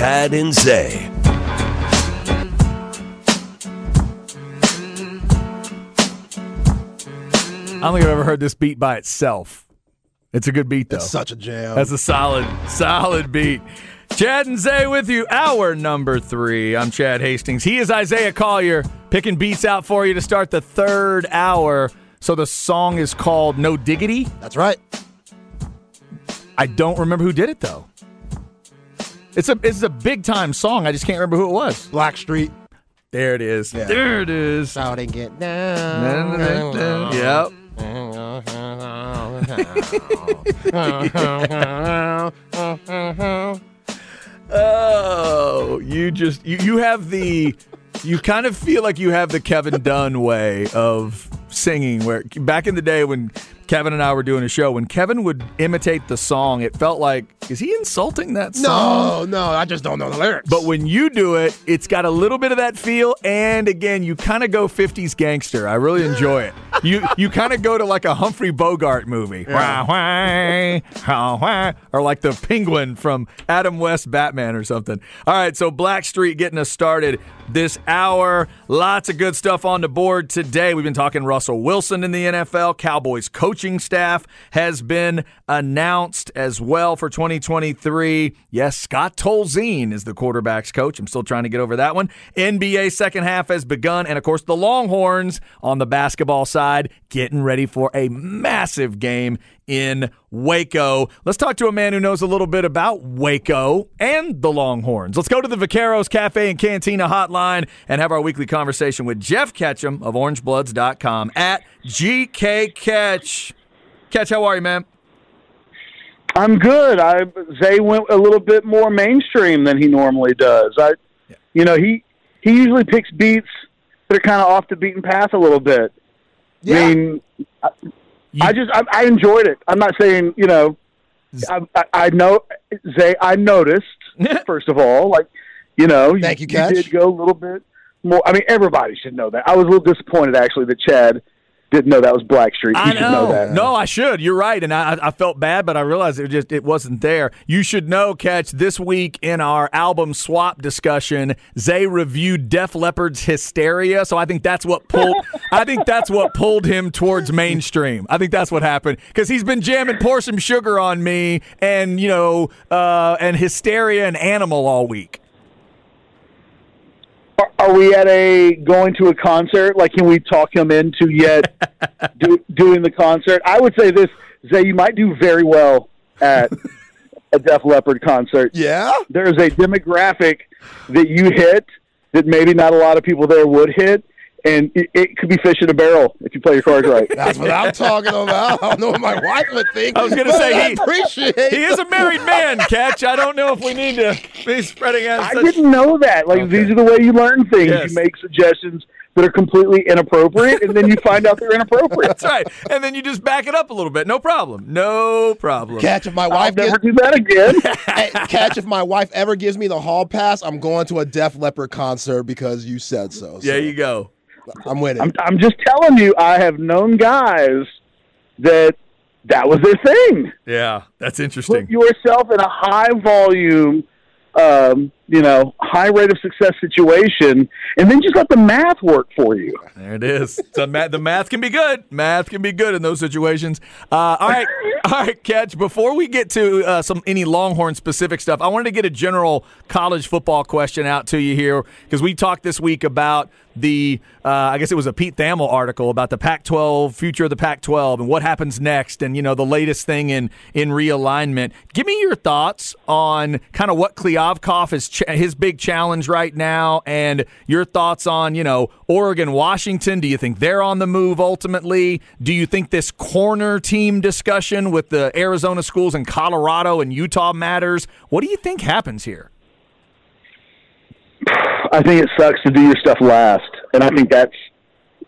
Chad and Zay. I don't think I've ever heard this beat by itself. It's a good beat, though. It's such a jam. That's a solid, solid beat. Chad and Zay with you. Hour number three. I'm Chad Hastings. He is Isaiah Collier, picking beats out for you to start the third hour. So the song is called No Diggity. That's right. I don't remember who did it though. It's a it's a big time song. I just can't remember who it was. Blackstreet. There it is. Yeah. There it is. How Shouting get down. Yep. Oh, you just you, you have the you kind of feel like you have the Kevin Dunn way of singing where back in the day when Kevin and I were doing a show when Kevin would imitate the song it felt like is he insulting that song? No, no, I just don't know the lyrics. But when you do it, it's got a little bit of that feel, and again, you kind of go '50s gangster. I really enjoy it. You you kind of go to like a Humphrey Bogart movie, wah, or like the Penguin from Adam West Batman or something. All right, so Blackstreet getting us started this hour. Lots of good stuff on the board today. We've been talking Russell Wilson in the NFL. Cowboys coaching staff has been announced as well for 2023. Yes, Scott Tolzien is the quarterback's coach. I'm still trying to get over that one. NBA second half has begun. And of course, the Longhorns on the basketball side getting ready for a massive game in Waco. Let's talk to a man who knows a little bit about Waco and the Longhorns. Let's go to the Vaqueros Cafe and Cantina hotline and have our weekly conversation with Jeff Ketchum of OrangeBloods.com at GK Ketch. Ketch, how are you, man? I'm good. I Zay went a little bit more mainstream than he normally does. I, you know, he he usually picks beats that are kind of off the beaten path a little bit. Yeah. I mean, I, I just I, I enjoyed it. I'm not saying you know, I, I, I know Zay. I noticed first of all, like you know, Thank you, you Ketch. did go a little bit more. I mean, everybody should know that. I was a little disappointed actually that Chad didn't know that was Blackstreet. You I should know that. No, I should. You're right, and I, I felt bad, but I realized it just it wasn't there. You should know, Ketch this week in our album swap discussion, Zay reviewed Def Leppard's "Hysteria," so I think that's what pulled. I think that's what pulled him towards mainstream. I think that's what happened because he's been jamming "Pour Some Sugar on Me" and you know, uh, and "Hysteria" and "Animal" all week. Are, are we at a going to a concert? Like, can we talk him into yet do, doing the concert? I would say this, Zay. You might do very well at a Def Leppard concert. Yeah? There is a demographic that you hit that maybe not a lot of people there would hit, and it, it could be fish in a barrel if you play your cards right. That's what I'm talking about. I don't know what my wife would think. I was gonna say, he- appreciate He is a married man, Ketch. I don't know if we need to be spreading out. I such- didn't know that. Like Okay. these are the way you learn things. Yes. You make suggestions that are completely inappropriate, and then you find out they're inappropriate. That's right. And then you just back it up a little bit. No problem. No problem. Ketch if my I'll wife never gives, do that again. Ketch if my wife ever gives me the hall pass, I'm going to a Def Leppard concert because you said so. So There you go. I'm with it. I'm, I'm just telling you, I have known guys that that was their thing. Yeah, that's interesting. Put yourself in a high volume, um, you know, high rate of success situation, and then just let the math work for you. There it is. So math, the math can be good. Math can be good in those situations. Uh, all right, all right, Ketch. Before we get to uh, some any Longhorn specific stuff, I wanted to get a general college football question out to you here because we talked this week about the uh, I guess it was a Pete Thamel article about the Pac-12 future of the Pac-12 and what happens next, and you know the latest thing in in realignment. Give me your thoughts on kind of what Kliavkoff is ch- his big challenge right now, and your thoughts on you know Oregon, Washington. Do you think they're on the move ultimately? Do you think this corner team discussion with the Arizona schools in Colorado and Utah matters? What do you think happens here? I think it sucks to do your stuff last, and I think that's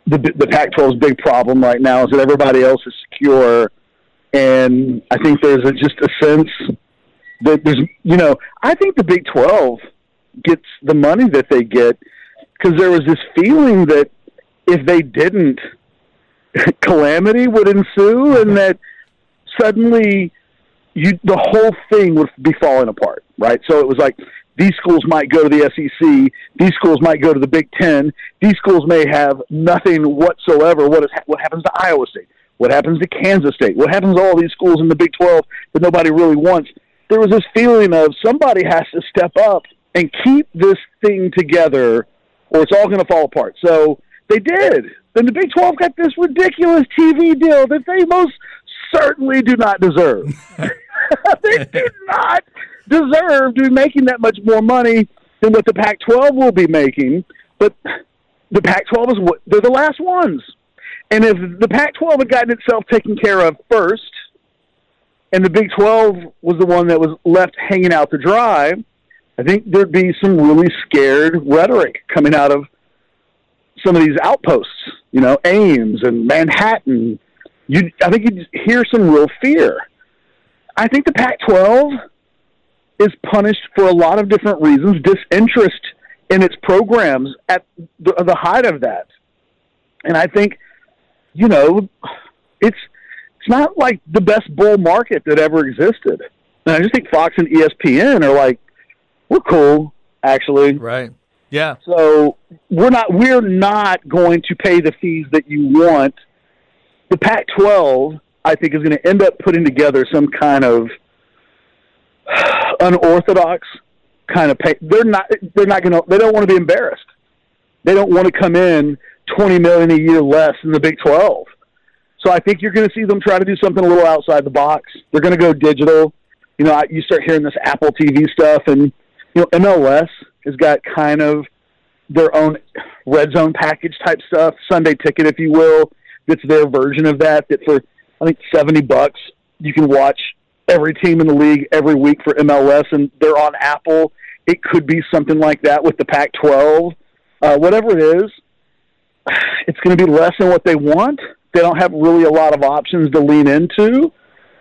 the the Pac-12's big problem right now is that everybody else is secure, and I think there's a, just a sense that there's you know I think the Big 12 gets the money that they get because there was this feeling that if they didn't, calamity would ensue, and that suddenly you the whole thing would be falling apart, right? So it was like these schools might go to the SEC. These schools might go to the Big Ten. These schools may have nothing whatsoever. What is what happens to Iowa State? What happens to Kansas State? What happens to all these schools in the Big Twelve that nobody really wants? There was this feeling of somebody has to step up and keep this thing together, or it's all going to fall apart. So they did. Then the Big Twelve got this ridiculous TV deal that they most certainly do not deserve. they do not deserve to be making that much more money than what the Pac-12 will be making. But the Pac-12 is what they're the last ones. And if the Pac-12 had gotten itself taken care of first, and the Big 12 was the one that was left hanging out to dry, I think there'd be some really scared rhetoric coming out of some of these outposts, you know, Ames and Manhattan. You, I think you'd hear some real fear. I think the Pac-12 is punished for a lot of different reasons. Disinterest in its programs at the, the height of that, and I think, you know, it's it's not like the best bull market that ever existed. And I just think Fox and ESPN are like, we're cool, actually. Right. Yeah. So we're not we're not going to pay the fees that you want. The Pac-12, I think, is going to end up putting together some kind of unorthodox kind of pay. They're not. They're not going to. They don't want to be embarrassed. They don't want to come in twenty million a year less than the Big Twelve. So I think you're going to see them try to do something a little outside the box. They're going to go digital. You know, you start hearing this Apple TV stuff, and you know, MLS has got kind of their own red zone package type stuff, Sunday ticket, if you will. That's their version of that. That for I think seventy bucks you can watch every team in the league every week for MLS, and they're on Apple. It could be something like that with the Pac-12. Uh, whatever it is, it's going to be less than what they want. They don't have really a lot of options to lean into,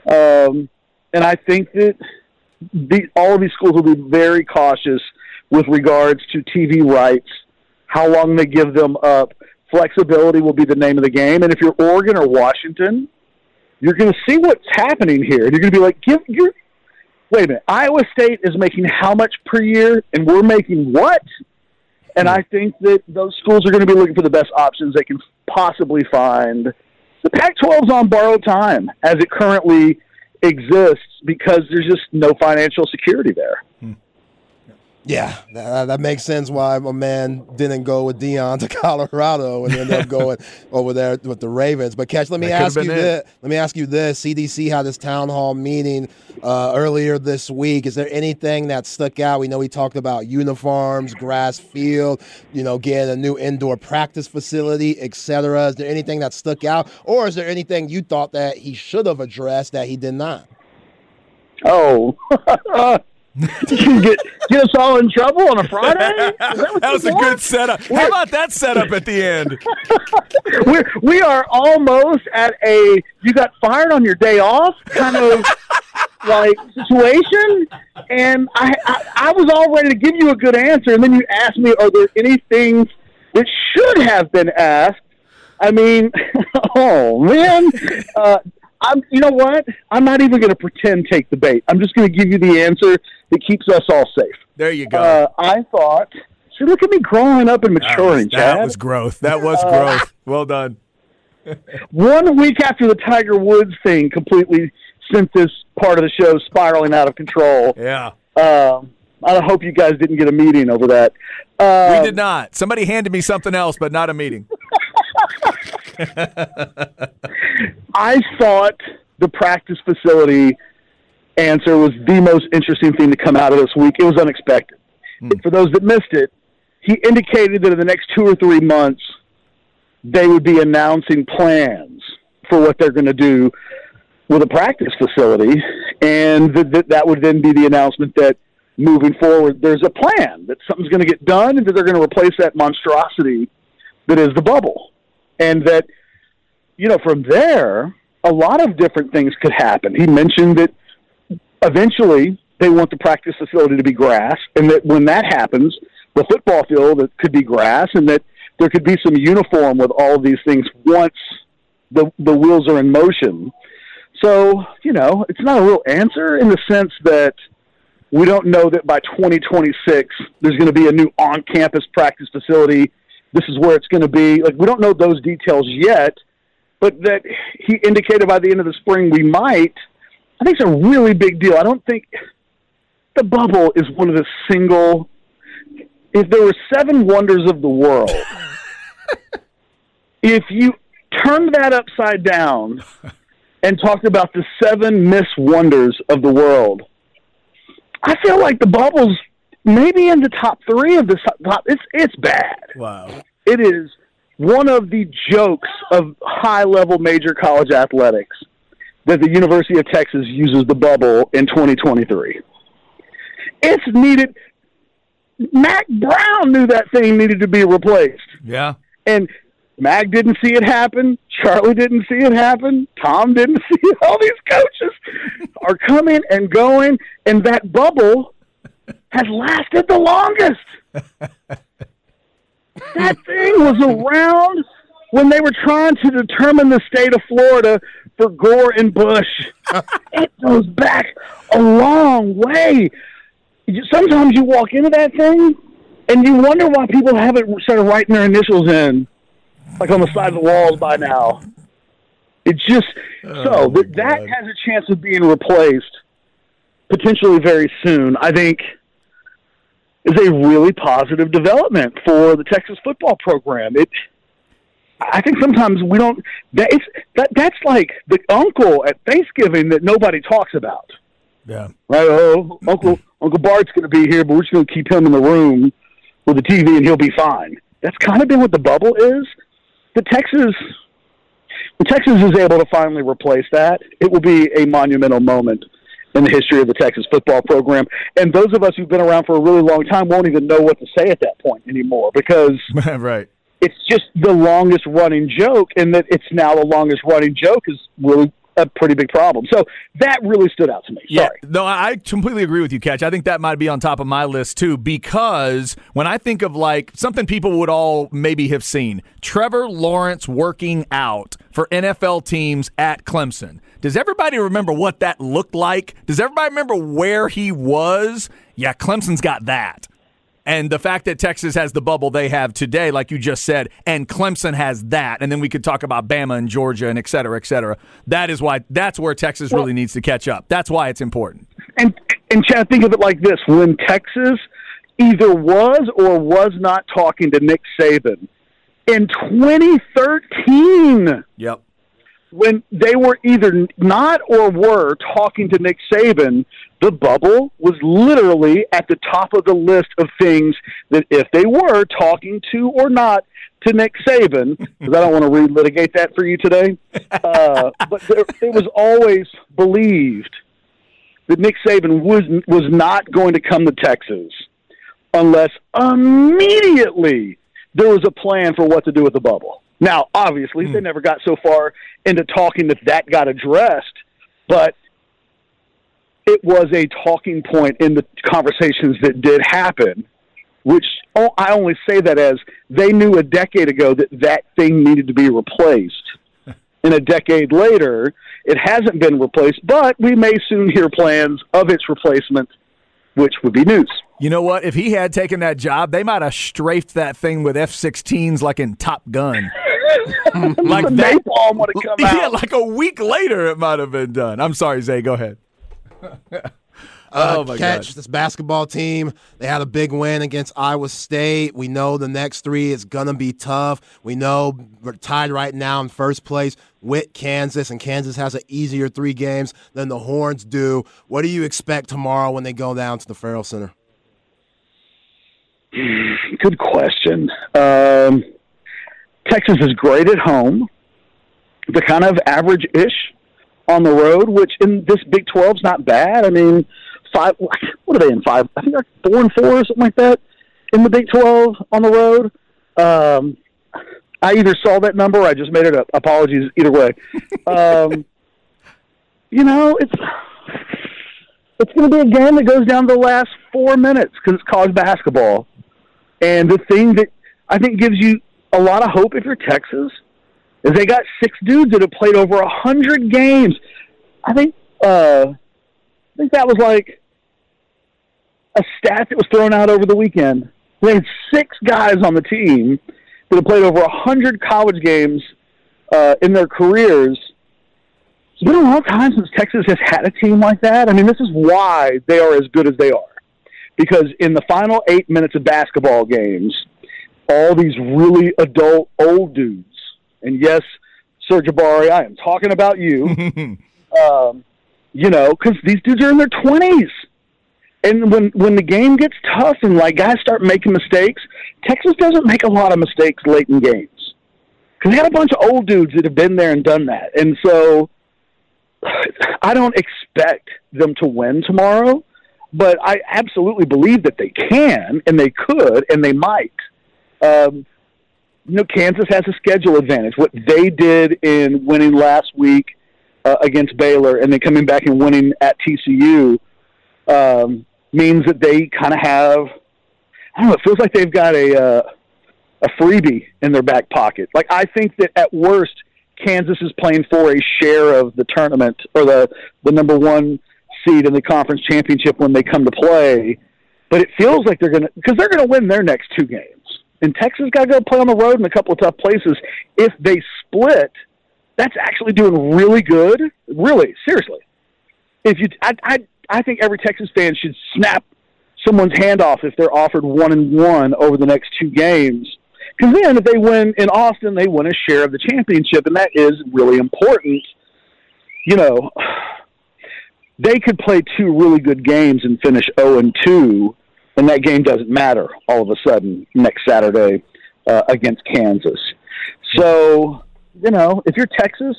um, and I think that the, all of these schools will be very cautious with regards to TV rights, how long they give them up. Flexibility will be the name of the game, and if you're Oregon or Washington you're going to see what's happening here. and You're going to be like, give your wait a minute. Iowa State is making how much per year, and we're making what? And I think that those schools are going to be looking for the best options they can possibly find. The Pac-12 is on borrowed time as it currently exists because there's just no financial security there. Hmm. Yeah, that, that, makes sense why my man didn't go with Deion to Colorado and ended up going over there with the Ravens. But Ketch, let me that ask you this. Let me ask you this. CDC had this town hall meeting uh, earlier this week. Is there anything that stuck out? We know we talked about uniforms, grass field, you know, getting a new indoor practice facility, etc. Is there anything that stuck out, or is there anything you thought that he should have addressed that he did not? Oh. get get us all in trouble on a Friday? That, that, was a good setup. How about that setup at the end? We're, we are almost at a you got fired on your day off kind of like situation, and I, I I was all ready to give you a good answer, and then you asked me, are there any things that should have been asked? I mean, oh man. Uh, I'm, you know what? I'm not even going to pretend take the bait. I'm just going to give you the answer that keeps us all safe. There you go. Uh, I thought. See, look at me growing up and maturing, that was, that was growth. That was uh, growth. Well done. one week after the Tiger Woods thing completely sent this part of the show spiraling out of control. Yeah. Um, I hope you guys didn't get a meeting over that. Um, we did not. Somebody handed me something else, but not a meeting. I thought the practice facility answer was the most interesting thing to come out of this week. It was unexpected. Mm. For those that missed it, he indicated that in the next two or three months, they would be announcing plans for what they're going to do with a practice facility, and that, that, that would then be the announcement that moving forward, there's a plan that something's going to get done, and that they're going to replace that monstrosity that is the bubble, and that you know from there, a lot of different things could happen. He mentioned that eventually they want the practice facility to be grass, and that when that happens, the football field could be grass, and that there could be some uniform with all of these things once the the wheels are in motion. So you know, it's not a real answer in the sense that We don't know that by 2026 there's going to be a new on-campus practice facility. This is where it's going to be. Like we don't know those details yet, but that he indicated by the end of the spring we might. I think it's a really big deal. I don't think the bubble is one of the single. If there were seven wonders of the world, if you turned that upside down and talked about the seven miss wonders of the world, I feel like the bubble's maybe in the top three of the top. It's it's bad. Wow. It is one of the jokes of high level major college athletics that the University of Texas uses the bubble in 2023. It's needed. Mack Brown knew that thing needed to be replaced. Yeah. And Mack didn't see it happen. Charlie didn't see it happen. Tom didn't see it. All these coaches are coming and going, and that bubble has lasted the longest. that thing was around when they were trying to determine the state of Florida for Gore and Bush. it goes back a long way. Sometimes you walk into that thing and you wonder why people haven't started writing their initials in, like on the side of the walls by now. It's just oh, so that that has a chance of being replaced potentially very soon. I think is a really positive development for the Texas football program. It, I think sometimes we don't. That, it's, that that's like the uncle at Thanksgiving that nobody talks about. Yeah. Right. Oh, Uncle Uncle Bart's going to be here, but we're just going to keep him in the room with the TV, and he'll be fine. That's kind of been what the bubble is. The Texas, the Texas is able to finally replace that. It will be a monumental moment in the history of the Texas football program. And those of us who've been around for a really long time won't even know what to say at that point anymore because right. it's just the longest running joke, and that it's now the longest running joke is really a pretty big problem. So that really stood out to me. Sorry. Yeah, no, I completely agree with you, Ketch. I think that might be on top of my list too, because when I think of like something people would all maybe have seen, Trevor Lawrence working out for NFL teams at Clemson. Does everybody remember what that looked like? Does everybody remember where he was? Yeah, Clemson's got that. And the fact that Texas has the bubble they have today, like you just said, and Clemson has that, and then we could talk about Bama and Georgia and et cetera, et cetera. That is why that's where Texas really needs to catch up. That's why it's important. And and Chad, think of it like this: when Texas either was or was not talking to Nick Saban in 2013. Yep when they were either not or were talking to Nick Saban, the bubble was literally at the top of the list of things that if they were talking to or not to Nick Saban, because I don't want to relitigate that for you today, uh, but there, it was always believed that Nick Saban was was not going to come to Texas unless immediately there was a plan for what to do with the bubble. Now, obviously, mm. they hmm. never got so far into talking that that got addressed, but it was a talking point in the conversations that did happen. Which oh, I only say that as they knew a decade ago that that thing needed to be replaced. and a decade later, it hasn't been replaced, but we may soon hear plans of its replacement, which would be news. You know what? If he had taken that job, they might have strafed that thing with F 16s like in Top Gun. like the that, napalm would have come yeah, out. like a week later, it might have been done. I'm sorry, Zay. Go ahead. Uh, oh my Ketch God. this basketball team. They had a big win against Iowa State. We know the next three is gonna be tough. We know we're tied right now in first place with Kansas, and Kansas has an easier three games than the Horns do. What do you expect tomorrow when they go down to the Ferrell Center? Good question. Um, Texas is great at home. They're kind of average ish on the road, which in this Big 12 is not bad. I mean, five, what are they in five? I think they're four and four or something like that in the Big 12 on the road. Um, I either saw that number or I just made it up. Apologies either way. Um, you know, it's it's going to be a game that goes down to the last four minutes because it's college basketball. And the thing that I think gives you a lot of hope if you're Texas is they got six dudes that have played over a hundred games. I think uh, I think that was like a stat that was thrown out over the weekend. They had six guys on the team that have played over a hundred college games uh, in their careers. It's been a long time since Texas has had a team like that. I mean, this is why they are as good as they are. Because in the final eight minutes of basketball games, all these really adult old dudes, and yes, Sir'Jabari, I am talking about you. um, you know, because these dudes are in their twenties, and when when the game gets tough and like guys start making mistakes, Texas doesn't make a lot of mistakes late in games because they got a bunch of old dudes that have been there and done that, and so I don't expect them to win tomorrow, but I absolutely believe that they can and they could and they might. Um, you know, Kansas has a schedule advantage. What they did in winning last week uh, against Baylor and then coming back and winning at TCU um, means that they kind of have. I don't know. It feels like they've got a uh, a freebie in their back pocket. Like I think that at worst, Kansas is playing for a share of the tournament or the the number one seed in the conference championship when they come to play. But it feels like they're going to because they're going to win their next two games. And Texas got to go play on the road in a couple of tough places. If they split, that's actually doing really good. Really, seriously. If you, I, I, I think every Texas fan should snap someone's hand off if they're offered one and one over the next two games. Because then, if they win in Austin, they win a share of the championship, and that is really important. You know, they could play two really good games and finish zero and two, and that game doesn't matter all of a sudden next Saturday uh, against Kansas. So, you know, if you're Texas,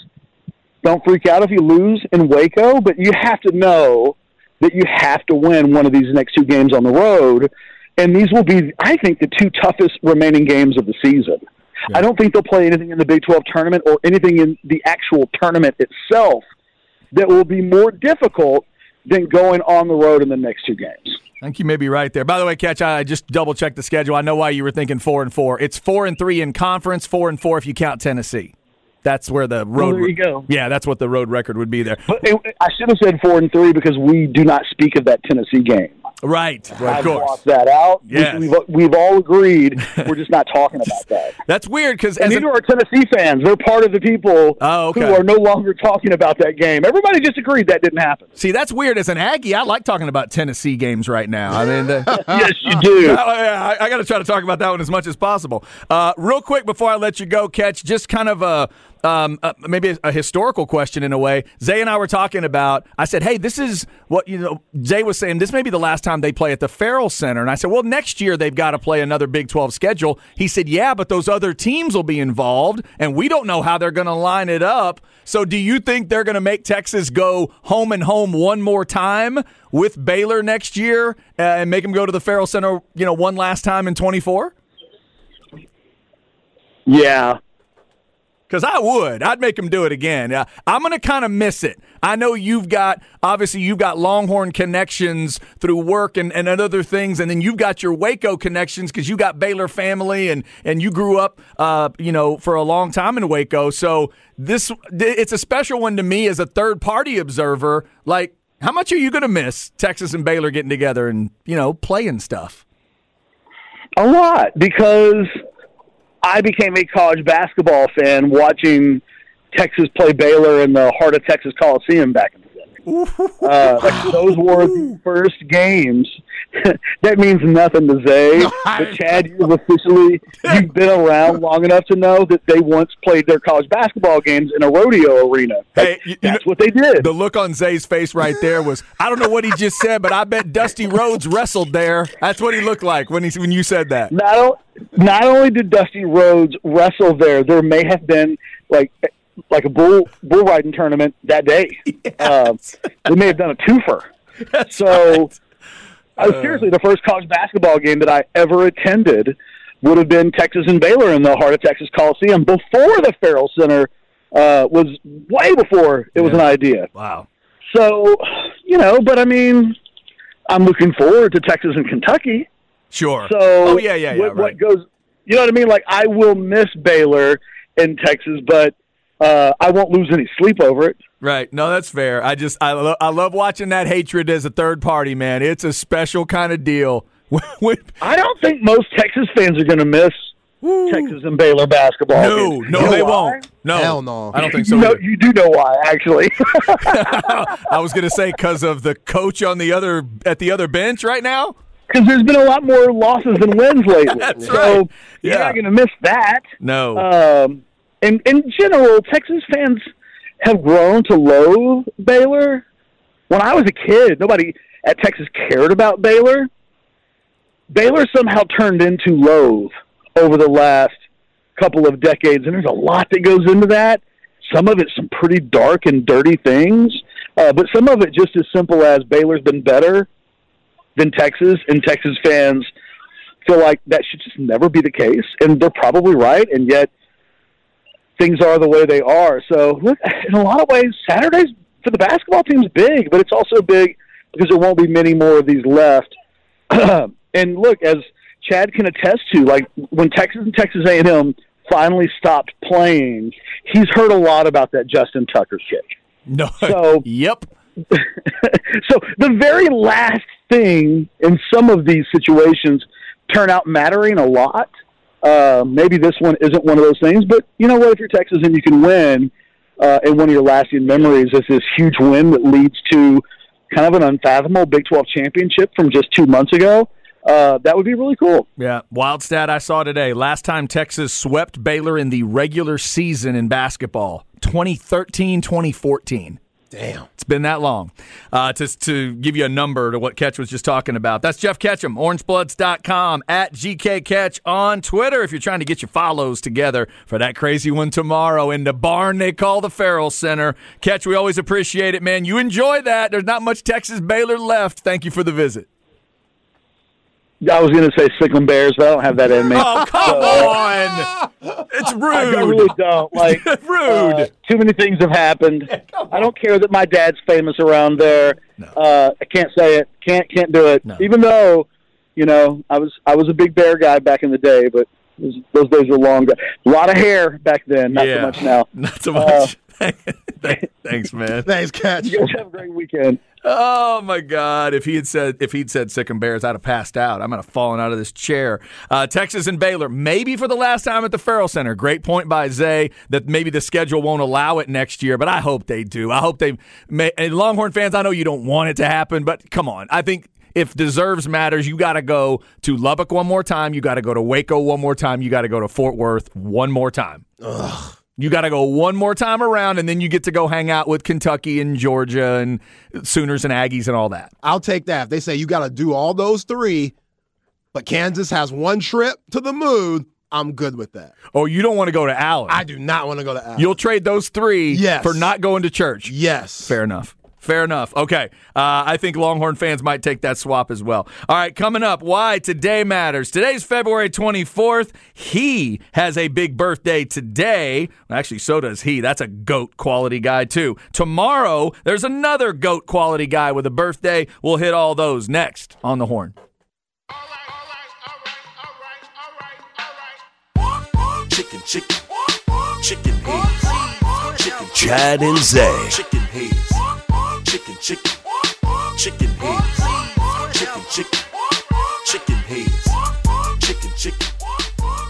don't freak out if you lose in Waco, but you have to know that you have to win one of these next two games on the road. And these will be, I think, the two toughest remaining games of the season. Yeah. I don't think they'll play anything in the Big 12 tournament or anything in the actual tournament itself that will be more difficult than going on the road in the next two games. I think you may be right there. By the way, Ketch I just double checked the schedule. I know why you were thinking four and four. It's four and three in conference, four and four if you count Tennessee. That's where the road. Oh, there you go. Yeah, that's what the road record would be there. But it, I should have said four and three because we do not speak of that Tennessee game. Right, right of course. blocked that out. Yes. We've, we've all agreed we're just not talking about that. That's weird because And neither are Tennessee fans. They're part of the people Oh, okay. who are no longer talking about that game. Everybody just agreed that didn't happen. see that's weird. As an Aggie, I like talking about Tennessee games right now. I mean, the, yes, you do. Oh, yeah, I, I got to try to talk about that one as much as possible. Uh, real quick before I let you go, Ketch just kind of a. Um, uh, maybe a, a historical question in a way. Zay and I were talking about. I said, "Hey, this is what you know." Zay was saying this may be the last time they play at the Ferrell Center, and I said, "Well, next year they've got to play another Big Twelve schedule." He said, "Yeah, but those other teams will be involved, and we don't know how they're going to line it up." So, do you think they're going to make Texas go home and home one more time with Baylor next year uh, and make them go to the Ferrell Center, you know, one last time in twenty four? Yeah. Because I would. I'd make them do it again. I'm going to kind of miss it. I know you've got, obviously, you've got Longhorn connections through work and, and other things, and then you've got your Waco connections because you got Baylor family and, and you grew up, uh, you know, for a long time in Waco. So this, it's a special one to me as a third party observer. Like, how much are you going to miss Texas and Baylor getting together and, you know, playing stuff? A lot because I became a college basketball fan watching Texas play Baylor in the heart of Texas Coliseum back in. Uh, like those were the first games. that means nothing to Zay. But Chad, you've officially you've been around long enough to know that they once played their college basketball games in a rodeo arena. Hey, you, that's you know, what they did. The look on Zay's face right there was I don't know what he just said, but I bet Dusty Rhodes wrestled there. That's what he looked like when he when you said that. Not, not only did Dusty Rhodes wrestle there, there may have been like like a bull bull riding tournament that day. Yes. Uh, they may have done a twofer. That's so, right. uh, seriously, the first college basketball game that I ever attended would have been Texas and Baylor in the heart of Texas Coliseum before the Ferrell Center uh, was way before it was Yeah. an idea. Wow. So, you know, but I mean, I'm looking forward to Texas and Kentucky. Sure. So, oh yeah, yeah, yeah. what, right. what goes? You know what I mean? Like, I will miss Baylor in Texas, but uh, I won't lose any sleep over it. Right. No, that's fair. I just I, lo- I love watching that hatred as a third party, man. It's a special kind of deal. I don't think most Texas fans are going to miss Woo. Texas and Baylor basketball. No, games. no, they won't. No, hell no. I don't think so. no, you do know why, actually. I was going to say because of the coach on the other at the other bench right now. Because there's been a lot more losses than wins lately. That's so right. You're not going to miss that. No. Um, and in general, Texas fans have grown to loathe Baylor. When I was a kid, nobody at Texas cared about Baylor. Baylor somehow turned into loathe over the last couple of decades, and there's a lot that goes into that. Some of it's some pretty dark and dirty things, uh, but some of it just as simple as Baylor's been better than Texas, and Texas fans feel like that should just never be the case, and they're probably right, and yet things are the way they are. So, look, in a lot of ways, Saturdays for the basketball team's big, but it's also big because there won't be many more of these left. and look, as Chad can attest to, like when Texas and Texas A&M finally stopped playing, he's heard a lot about that Justin Tucker kick. No. So, yep. so the very last thing in some of these situations turn out mattering a lot. Uh, maybe this one isn't one of those things, but you know what? If you're Texas and you can win, uh, and one of your lasting memories is this huge win that leads to kind of an unfathomable Big 12 championship from just two months ago. Uh, that would be really cool. Yeah. Wild stat I saw today. Last time Texas swept Baylor in the regular season in basketball 2013 2014. Damn. It's been that long. Uh, to, to give you a number to what Ketch was just talking about. That's Jeff Ketchum, orangebloods.com, at GK Ketch on Twitter if you're trying to get your follows together for that crazy one tomorrow in the barn they call the Ferrell Center. Ketch, we always appreciate it, man. You enjoy that. There's not much Texas Baylor left. Thank you for the visit. I was going to say Sickland Bears, but I don't have that in me. Oh, come on. It's rude. I really don't. Like rude. Uh, too many things have happened. I don't care that my dad's famous around there. No. Uh, I can't say it. Can't can't do it. No. Even though, you know, I was I was a big bear guy back in the day, but those, those days were long. A lot of hair back then, not yeah. so much now. Not so much. Thanks, man. Thanks, Ketch. You guys have a great weekend. Oh my God! If he had said if he'd said sick and bears, I'd have passed out. I'm gonna fallen out of this chair. Uh, Texas and Baylor, maybe for the last time at the Ferrell Center. Great point by Zay that maybe the schedule won't allow it next year, but I hope they do. I hope they. May, and Longhorn fans, I know you don't want it to happen, but come on, I think if deserves matters, you got to go to Lubbock one more time. You got to go to Waco one more time. You got to go to Fort Worth one more time. Ugh. You got to go one more time around, and then you get to go hang out with Kentucky and Georgia and Sooners and Aggies and all that. I'll take that. If they say you got to do all those three, but Kansas has one trip to the moon, I'm good with that. Oh, you don't want to go to Allen. I do not want to go to Allen. You'll trade those three Yes. for not going to church. yes. Fair enough. Fair enough. Okay. Uh, I think Longhorn fans might take that swap as well. All right, coming up, why today matters. Today's February 24th. He has a big birthday today. Well, actually, so does he. That's a GOAT quality guy, too. Tomorrow, there's another GOAT quality guy with a birthday. We'll hit all those next on the horn. Chicken, chicken, chicken heads. Chicken, Chad and Zay. Chicken heads. Chicken, chicken, chicken heads. Chicken, chicken, chicken heads. Chicken, chicken,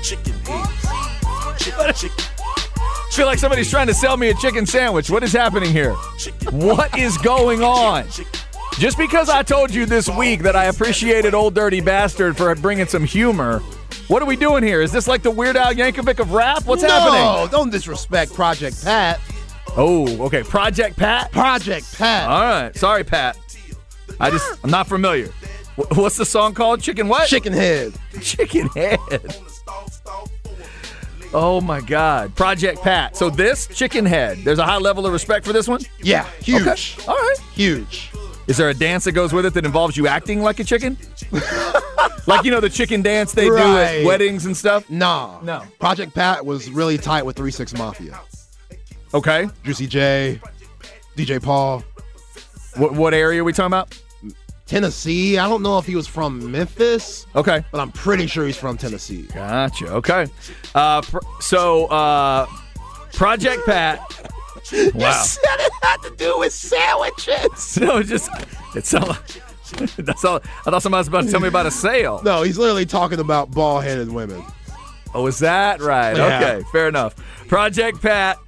chicken heads. Chicken, chicken. I feel like somebody's trying to sell me a chicken sandwich. What is happening here? What is going on? Just because I told you this week that I appreciated Ol' Dirty Bastard for bringing some humor, what are we doing here? Is this like the Weird Al Yankovic of rap? What's no, happening? don't disrespect Project Pat. Oh, okay. Project Pat? Project Pat. All right. Sorry, Pat. I just, I'm not familiar. What's the song called? Chicken what? Chicken head. Chicken Head. Oh my God. Project Pat. So this, Chicken Head, there's a high level of respect for this one? Yeah, huge. Okay. All right. Huge. Is there a dance that goes with it that involves you acting like a chicken? like, you know, the chicken dance they do at weddings and stuff? Nah. No. Project Pat was really tight with 3 6 Mafia. Okay. Juicy J, DJ Paul. What, what area are we talking about? Tennessee. I don't know if he was from Memphis, Okay. but I'm pretty sure he's from Tennessee. Gotcha. Okay. Uh, pr- so, uh, Project Pat. Wow. said it had to do with sandwiches. No, it's just it's all. That's all. I thought somebody was about to tell me about a sale. No, he's literally talking about ball-headed women. Oh, is that right? Yeah. Okay, fair enough. Project Pat,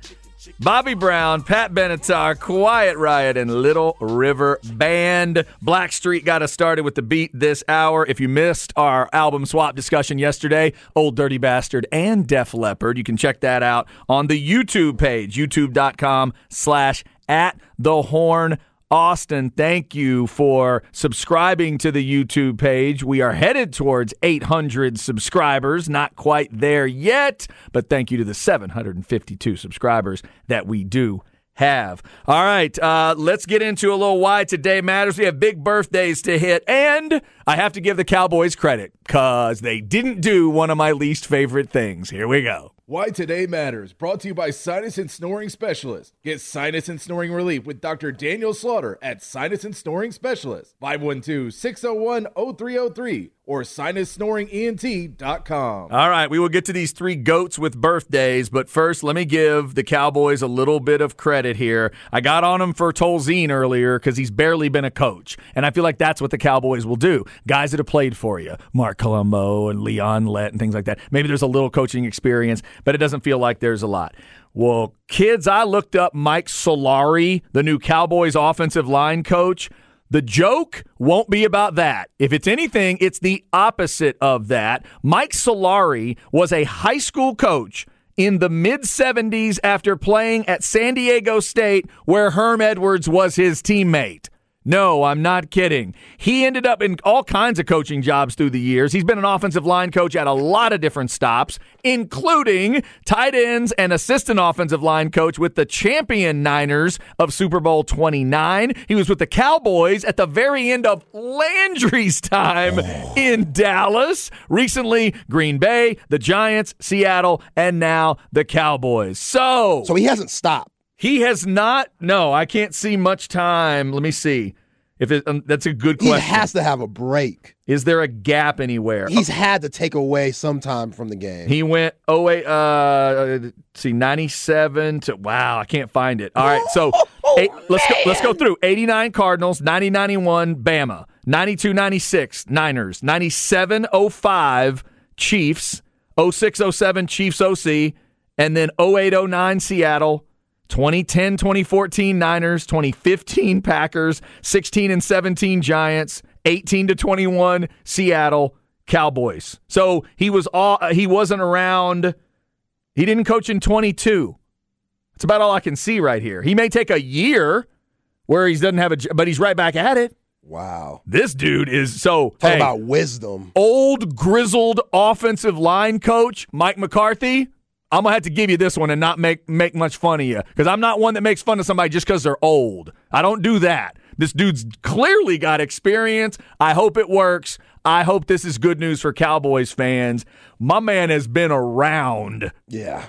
Bobby Brown, Pat Benatar, Quiet Riot, and Little River Band. Blackstreet got us started with the beat this hour. If you missed our album swap discussion yesterday, Ol' Dirty Bastard and Def Leppard, you can check that out on the YouTube page, youtube.com slash at the horn Austin, thank you for subscribing to the YouTube page. We are headed towards 800 subscribers. Not quite there yet, but thank you to the 752 subscribers that we do have. All right, uh, let's get into a little why today matters. We have big birthdays to hit, and I have to give the Cowboys credit because they didn't do one of my least favorite things. Here we go. Why Today Matters, brought to you by Sinus and Snoring Specialist. Get sinus and snoring relief with Dr. Daniel Slaughter at Sinus and Snoring Specialist. 512-601-0303 or sinussnoringent.com. All right, we will get to these three goats with birthdays, but first, let me give the Cowboys a little bit of credit here. I got on him for Tolzien earlier because he's barely been a coach, and I feel like that's what the Cowboys will do. Guys that have played for you, Marc Colombo and Leon Lett and things like that. Maybe there's a little coaching experience, but it doesn't feel like there's a lot. Well, kids, I looked up Mike Solari, the new Cowboys offensive line coach. The joke won't be about that. If it's anything, it's the opposite of that. Mike Solari was a high school coach in the mid 70s after playing at San Diego State, where Herm Edwards was his teammate. No, I'm not kidding. He ended up in all kinds of coaching jobs through the years. He's been an offensive line coach at a lot of different stops, including tight ends and assistant offensive line coach with the champion Niners of Super Bowl 29. He was with the Cowboys at the very end of Landry's time in Dallas. Recently, Green Bay, the Giants, Seattle, and now the Cowboys. So, So he hasn't stopped. He has not. No, I can't see much time. Let me see. If it, um, that's a good question. He has to have a break. Is there a gap anywhere? He's had to take away some time from the game. He went oh wait, uh, let's see, ninety seven to wow, I can't find it. All right, so eight, let's go. Let's go through eighty nine Cardinals, 90 91 Bama, 92 96 Niners, 97 05 Chiefs, 06 07 Chiefs OC, and then 08 09 Seattle. 2010 2014 Niners, 2015 Packers, 16 and 17 Giants, 18 to 21 Seattle Cowboys. So he was all uh, he wasn't around. He didn't coach in 22. That's about all I can see right here. He may take a year where he doesn't have a but he's right back at it. wow. This dude is so Talk hey, about wisdom. old grizzled offensive line coach Mike McCarthy. I'm gonna have to give you this one and not make make much fun of you because I'm not one that makes fun of somebody just because they're old. I don't do that. This dude's clearly got experience. I hope it works. I hope this is good news for Cowboys fans. My man has been around. Yeah.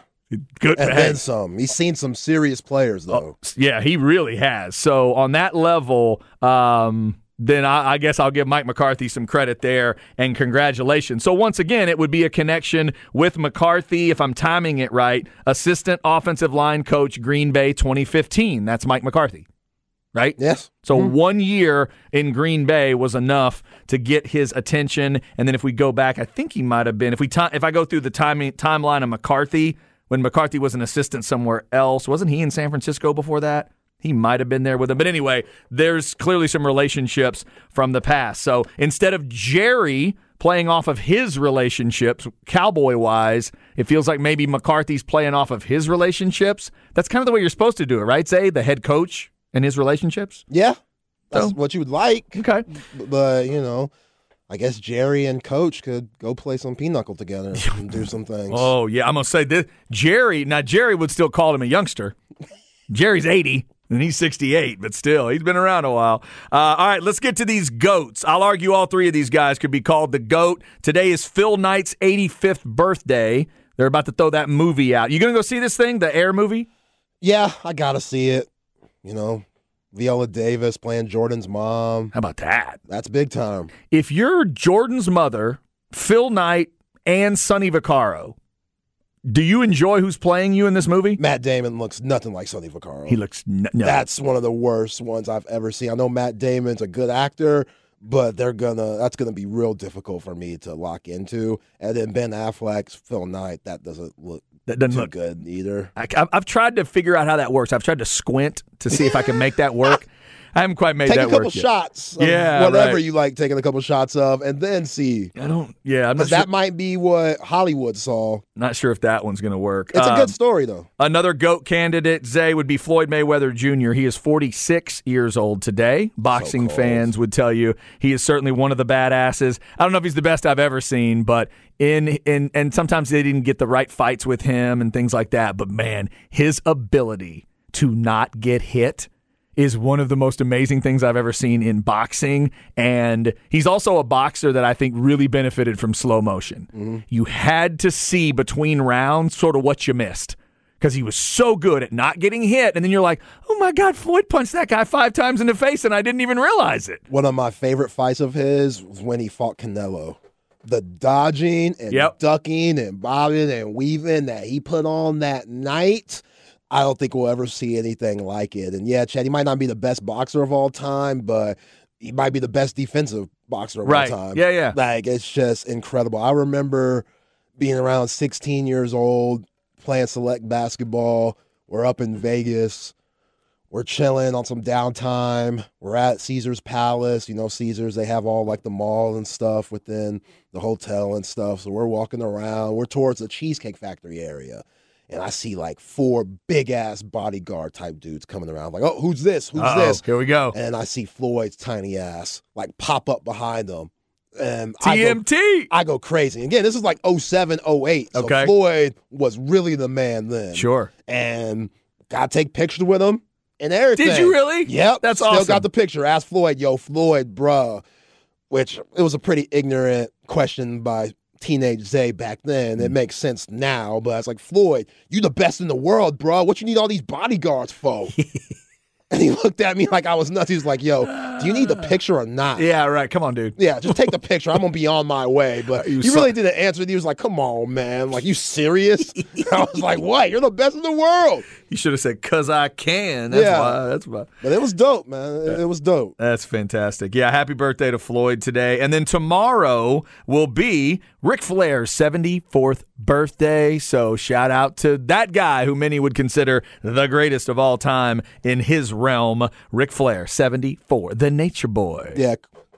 Good. And then some. He's seen some serious players, though. yeah, he really has. So on that level, um, then I, I guess I'll give Mike McCarthy some credit there and congratulations. So once again, it would be a connection with McCarthy, if I'm timing it right, assistant offensive line coach, Green Bay 2015. That's Mike McCarthy, right? yes. So mm-hmm. one year in Green Bay was enough to get his attention. And then if we go back, I think he might have been. If we ti if I go through the timing timeline of McCarthy when McCarthy was an assistant somewhere else, wasn't he in San Francisco before that? He might have been there with him. But anyway, there's clearly some relationships from the past. So instead of Jerry playing off of his relationships, cowboy wise, it feels like maybe McCarthy's playing off of his relationships. That's kind of the way you're supposed to do it, right? Say the head coach and his relationships. Yeah. That's So- what you would like. Okay. But, you know, I guess Jerry and Coach could go play some pinochle together and do some things. Oh yeah, I'm gonna say this. Jerry. Now Jerry would still call him a youngster. Jerry's 80 and he's 68, but still, he's been around a while. Uh, all right, let's get to these goats. I'll argue all three of these guys could be called the goat. Today is Phil Knight's 85th birthday. They're about to throw that movie out. You gonna go see this thing, the Air movie? Yeah, I got to see it. You know, Viola Davis playing Jordan's mom. How about that? That's big time. If you're Jordan's mother, Phil Knight, and Sonny Vaccaro, Do you enjoy who's playing you in this movie? Matt Damon looks nothing like Sonny Vaccaro. He looks n- no. That's one of the worst ones I've ever seen. I know Matt Damon's a good actor, but they're gonna that's gonna be real difficult for me to lock into. And then Ben Affleck's Phil Knight, that doesn't look that doesn't too look good either. I, I've- I've tried to figure out how that works. I've tried to squint to see if I can make that work. I haven't quite made Take that a couple work shots, Yeah, whatever right. you like taking a couple shots of, and then see. I don't. Yeah, I'm not sure, that might be what Hollywood saw. not sure if that one's going to work. It's a Um, good story though. Another GOAT candidate, Zay, would be Floyd Mayweather Jr. He is 46 years old today. Boxing cold. fans would tell you he is certainly one of the badasses. I don't know if he's the best I've ever seen, but in in and sometimes they didn't get the right fights with him and things like that. But man, his ability to not get hit is one of the most amazing things I've ever seen in boxing. And he's also a boxer that I think really benefited from slow motion. Mm-hmm. You had to see between rounds sort of what you missed because he was so good at not getting hit. And then you're like, oh my God, Floyd punched that guy five times in the face and I didn't even realize it. One of my favorite fights of his was when he fought Canelo. The dodging and Yep. ducking and bobbing and weaving that he put on that night, I don't think we'll ever see anything like it. And yeah, Chad, he might not be the best boxer of all time, but he might be the best defensive boxer of Right. all time. Yeah, yeah. Like it's just incredible. I remember being around 16 years old, playing select basketball. We're up in Vegas. We're chilling on some downtime. We're at Caesar's Palace. You know, Caesar's, they have all like the mall and stuff within the hotel and stuff. So we're walking around. We're towards the Cheesecake Factory area. And I see like four big ass bodyguard type dudes coming around. I'm like, oh, who's this? Who's Uh-oh, this? Here we go. And I see Floyd's tiny ass like pop up behind them. And I go, TMT. I go crazy. Again, this is like 07, 08. So Okay. Floyd was really the man then. Sure. And got to take pictures with him and everything. Did you really? Yep. That's Still awesome. Still got the picture. Ask Floyd, yo, Floyd, bruh. Which it was a pretty ignorant question by teenage Zay back then. Mm. It makes sense now, but it's like, Floyd, you the best in the world, bruh. What you need all these bodyguards for? and he looked at me like I was nuts. He was like, yo, do you need the picture or not? Yeah, right. Come on, dude. Yeah, just take the picture. I'm gonna be on my way. But You he really didn't answer. He was like, "Come on, man! Like, you serious?" I was like, "What? You're the best in the world." You should have said, "Cause I can." That's Yeah. why. That's why. But it was dope, man. It, it was dope. That's fantastic. Yeah, happy birthday to Floyd today. And then tomorrow will be Ric Flair's 74th birthday. So shout out to that guy who many would consider the greatest of all time in his realm. Ric Flair, 74, the nature boy. Yeah.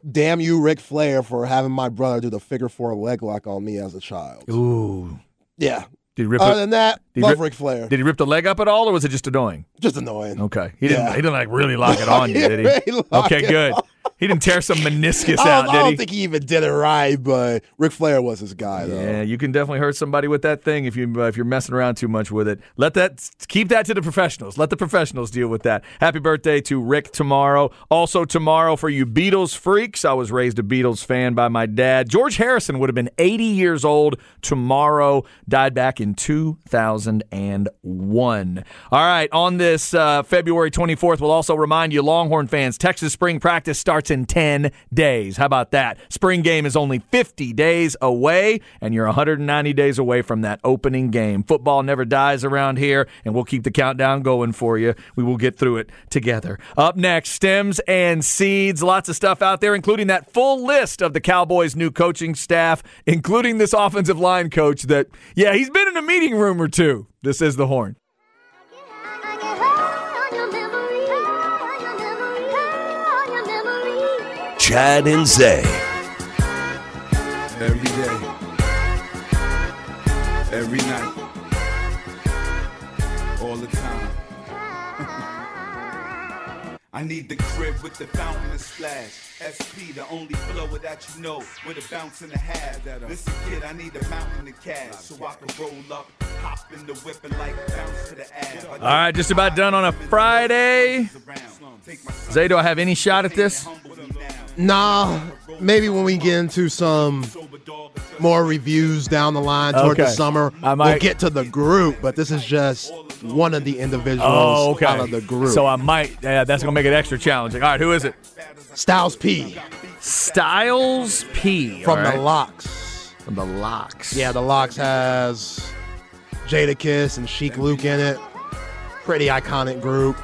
Damn you, Ric Flair, for having my brother do the figure four leg lock on me as a child. Ooh. Yeah. Did he rip, Other than that, Did love rip- Ric Flair. did he rip the leg up at all or was it just annoying? Just annoying. Okay. He didn't Yeah. he didn't like really lock it on you, did he? locked Okay, good. He didn't tear some meniscus out, don't, I don't think he even did it right, but Ric Flair was his guy, though. Yeah, you can definitely hurt somebody with that thing if you uh, if you're messing around too much with it. Let that keep that to the professionals. Let the professionals deal with that. Happy birthday to Rick tomorrow. Also tomorrow for you Beatles freaks. I was raised a Beatles fan by my dad. George Harrison would have been 80 years old tomorrow. Died back in 2001. All right, on this uh, February 24th, we'll also remind you Longhorn fans, Texas spring practice starts in 10 days. How about that? Spring game is only 50 days away, and you're 190 days away from that opening game. Football never dies around here, and we'll keep the countdown going for you. We will get through it together. Up next, stems and seeds. Lots of stuff out there, including that full list of the Cowboys' new coaching staff, including this offensive line coach that, yeah, he's been in a meeting room or two. This is the horn. Chad and Zay. Every day. Every night. All the time. I need the crib with the fountain and splash. SP, the only flow that you know, with a bounce and a half. Listen, uh, kid, I need a mountain of cash so I can roll up, hop in the whip and like bounce to the ass. All right, just about done on a Friday. Zay, do I have any shot at this? Nah, maybe when we get into some more reviews down the line toward the summer, I we'll get to the group. But this is just one of the individuals Oh, okay. out of the group. So I might. Yeah, that's gonna make it extra challenging. All right, who is it? Styles P Styles P from all the. LOX. from the LOX. Yeah, the LOX has Jadakiss and Sheek Louch in it. Pretty iconic group.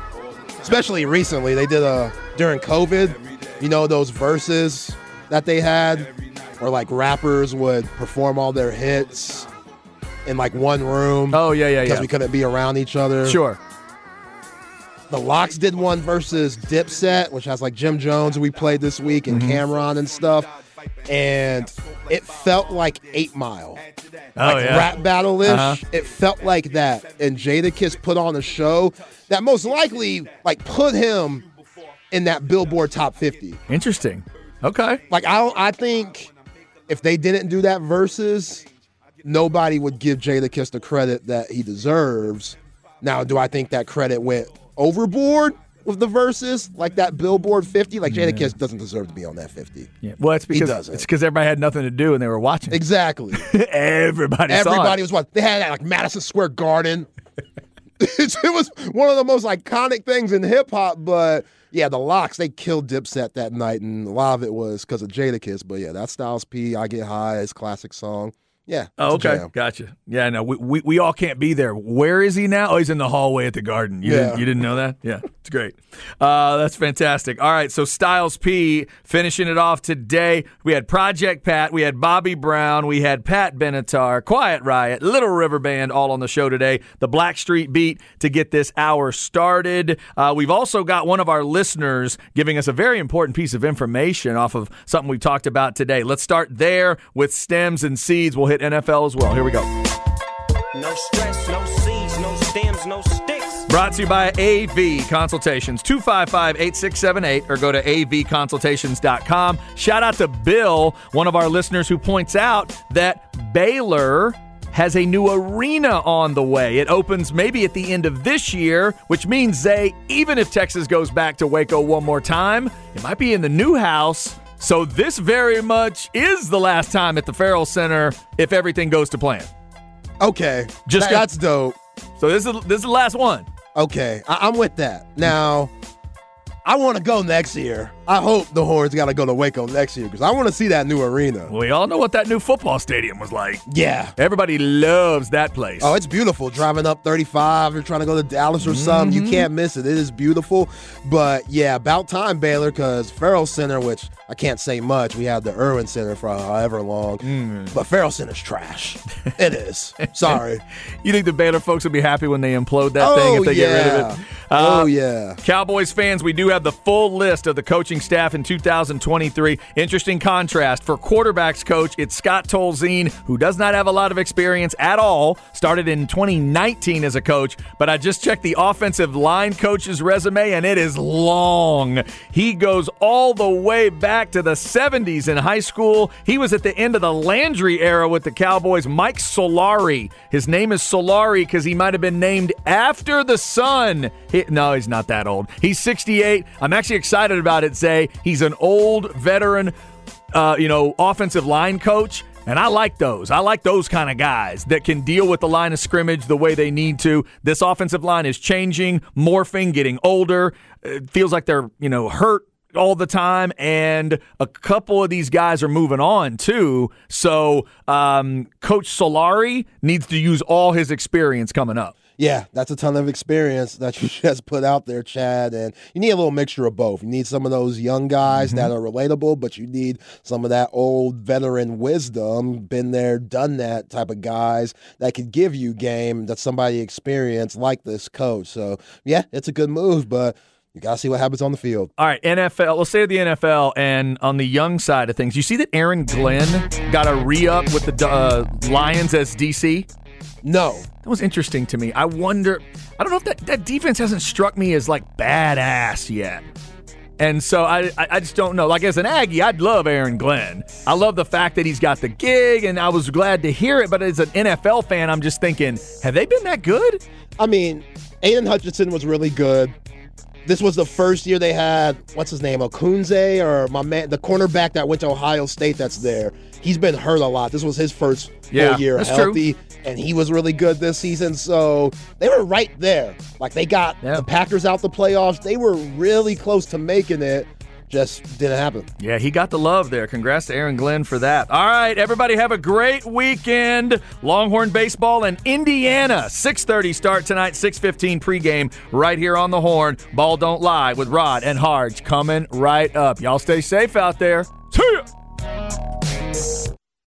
Especially recently, they did a during COVID. You know those verses that they had, where like rappers would perform all their hits in like one room. Oh yeah, yeah, yeah. because we couldn't be around each other. Sure. The LOX did one versus Dipset, which has like Jim Jones, we played this week, and Mm-hmm. Cam'ron and stuff. And it felt like Eight Mile, Oh like yeah. rap battle ish. Uh-huh. It felt like that. And Jadakiss put on a show that most likely like put him in that Billboard Top 50. Interesting. Okay. Like I, don't, I think if they didn't do that versus, nobody would give Jadakiss the credit that he deserves. Now, do I think that credit went overboard with the verses, like that Billboard 50? Like Jadakiss doesn't deserve to be on that 50. Yeah. Well, it's because it's because everybody had nothing to do and they were watching. Exactly. everybody. Everybody was what they had at like Madison Square Garden. it was one of the most iconic things in hip hop, but yeah, the LOX they killed Dipset that night, and a lot of it was because of Jadakiss. But yeah, that Styles P, I Get High, his classic song. Yeah. Oh, okay, gotcha. Yeah, no, we, we we all can't be there. Where is he now? Oh, he's in the hallway at the Garden. You, Yeah. didn't, you didn't know that? Yeah, it's great. Uh, that's fantastic. All right, so Styles P finishing it off today. We had Project Pat, we had Bobby Brown, we had Pat Benatar, Quiet Riot, Little River Band, all on the show today. The Blackstreet Beat to get this hour started. Uh, we've also got one of our listeners giving us a very important piece of information off of something we talked about today. Let's start there with stems and seeds. We'll hit NFL as well. Here we go. No stress, no seeds, no stems, no sticks. Brought to you by AV Consultations, 255 8678, or go to avconsultations.com. Shout out to Bill, one of our listeners, who points out that Baylor has a new arena on the way. It opens maybe at the end of this year, which means they, even if Texas goes back to Waco one more time, it might be in the new house. So this very much is the last time at the Ferrell Center if everything goes to plan. Okay. Just That- that's dope. So this is this is the last one. Okay, I- I'm with that. Now, I want to go next year. I hope the Horns got to go to Waco next year because I want to see that new arena. We all know what that new football stadium was like. Yeah. Everybody loves that place. Oh, it's beautiful. Driving up 35, you're trying to go to Dallas or something. Mm-hmm. You can't miss it. It is beautiful. But yeah, about time, Baylor, because Ferrell Center, which I can't say much, we had the Erwin Center for however long. Mm. But Ferrell Center's trash. it is. Sorry. you think the Baylor folks would be happy when they implode that oh, thing if they yeah. get rid of it? oh, Uh, yeah. Cowboys fans, we do have the full list of the coaching staff in 2023. Interesting contrast. For quarterbacks coach, it's Scott Tolzien, who does not have a lot of experience at all. Started in 2019 as a coach, but I just checked the offensive line coach's resume, and it is long. He goes all the way back to the 70s in high school. He was at the end of the Landry era with the Cowboys. Mike Solari. His name is Solari because he might have been named after the sun. He- no, he's not that old. He's 68. I'm actually excited about it, Zay. He's an old veteran, uh, you know, offensive line coach. And I like those. I like those kind of guys that can deal with the line of scrimmage the way they need to. This offensive line is changing, morphing, getting older. It feels like they're, you know, hurt all the time, and a couple of these guys are moving on too. So, um, Coach Solari needs to use all his experience coming up. Yeah, that's a ton of experience that you just put out there, Chad. And you need a little mixture of both. You need some of those young guys that are relatable, but you need some of that old veteran wisdom, been there, done that type of guys that could give you game that somebody experienced like this coach. So, yeah, it's a good move, but you got to see what happens on the field. All right, NFL. Let's say the NFL and on the young side of things. You see that Aaron Glenn got a re up with the uh, Lions as DC. No. That was interesting to me. I wonder. I don't know if that that defense hasn't struck me as like badass yet. And so I, I I just don't know. Like as an Aggie, I'd love Aaron Glenn. I love the fact that he's got the gig, and I was glad to hear it. But as an NFL fan, I'm just thinking, have they been that good? I mean, Aidan Hutchinson was really good. This was the first year they had what's his name, Okunze, or my man, the cornerback that went to Ohio State. That's there. He's been hurt a lot. This was his first Yeah, full year that's true. and he was really good this season. So they were right there. Like they got Yeah. the Packers out the playoffs. They were really close to making it. just didn't happen. Yeah, he got the love there. Congrats to Aaron Glenn for that. All right, everybody have a great weekend. Longhorn baseball in Indiana. 6:30 start tonight, 6:15 pregame right here on the horn. Ball don't lie with Rod and Harge coming right up. Y'all stay safe out there.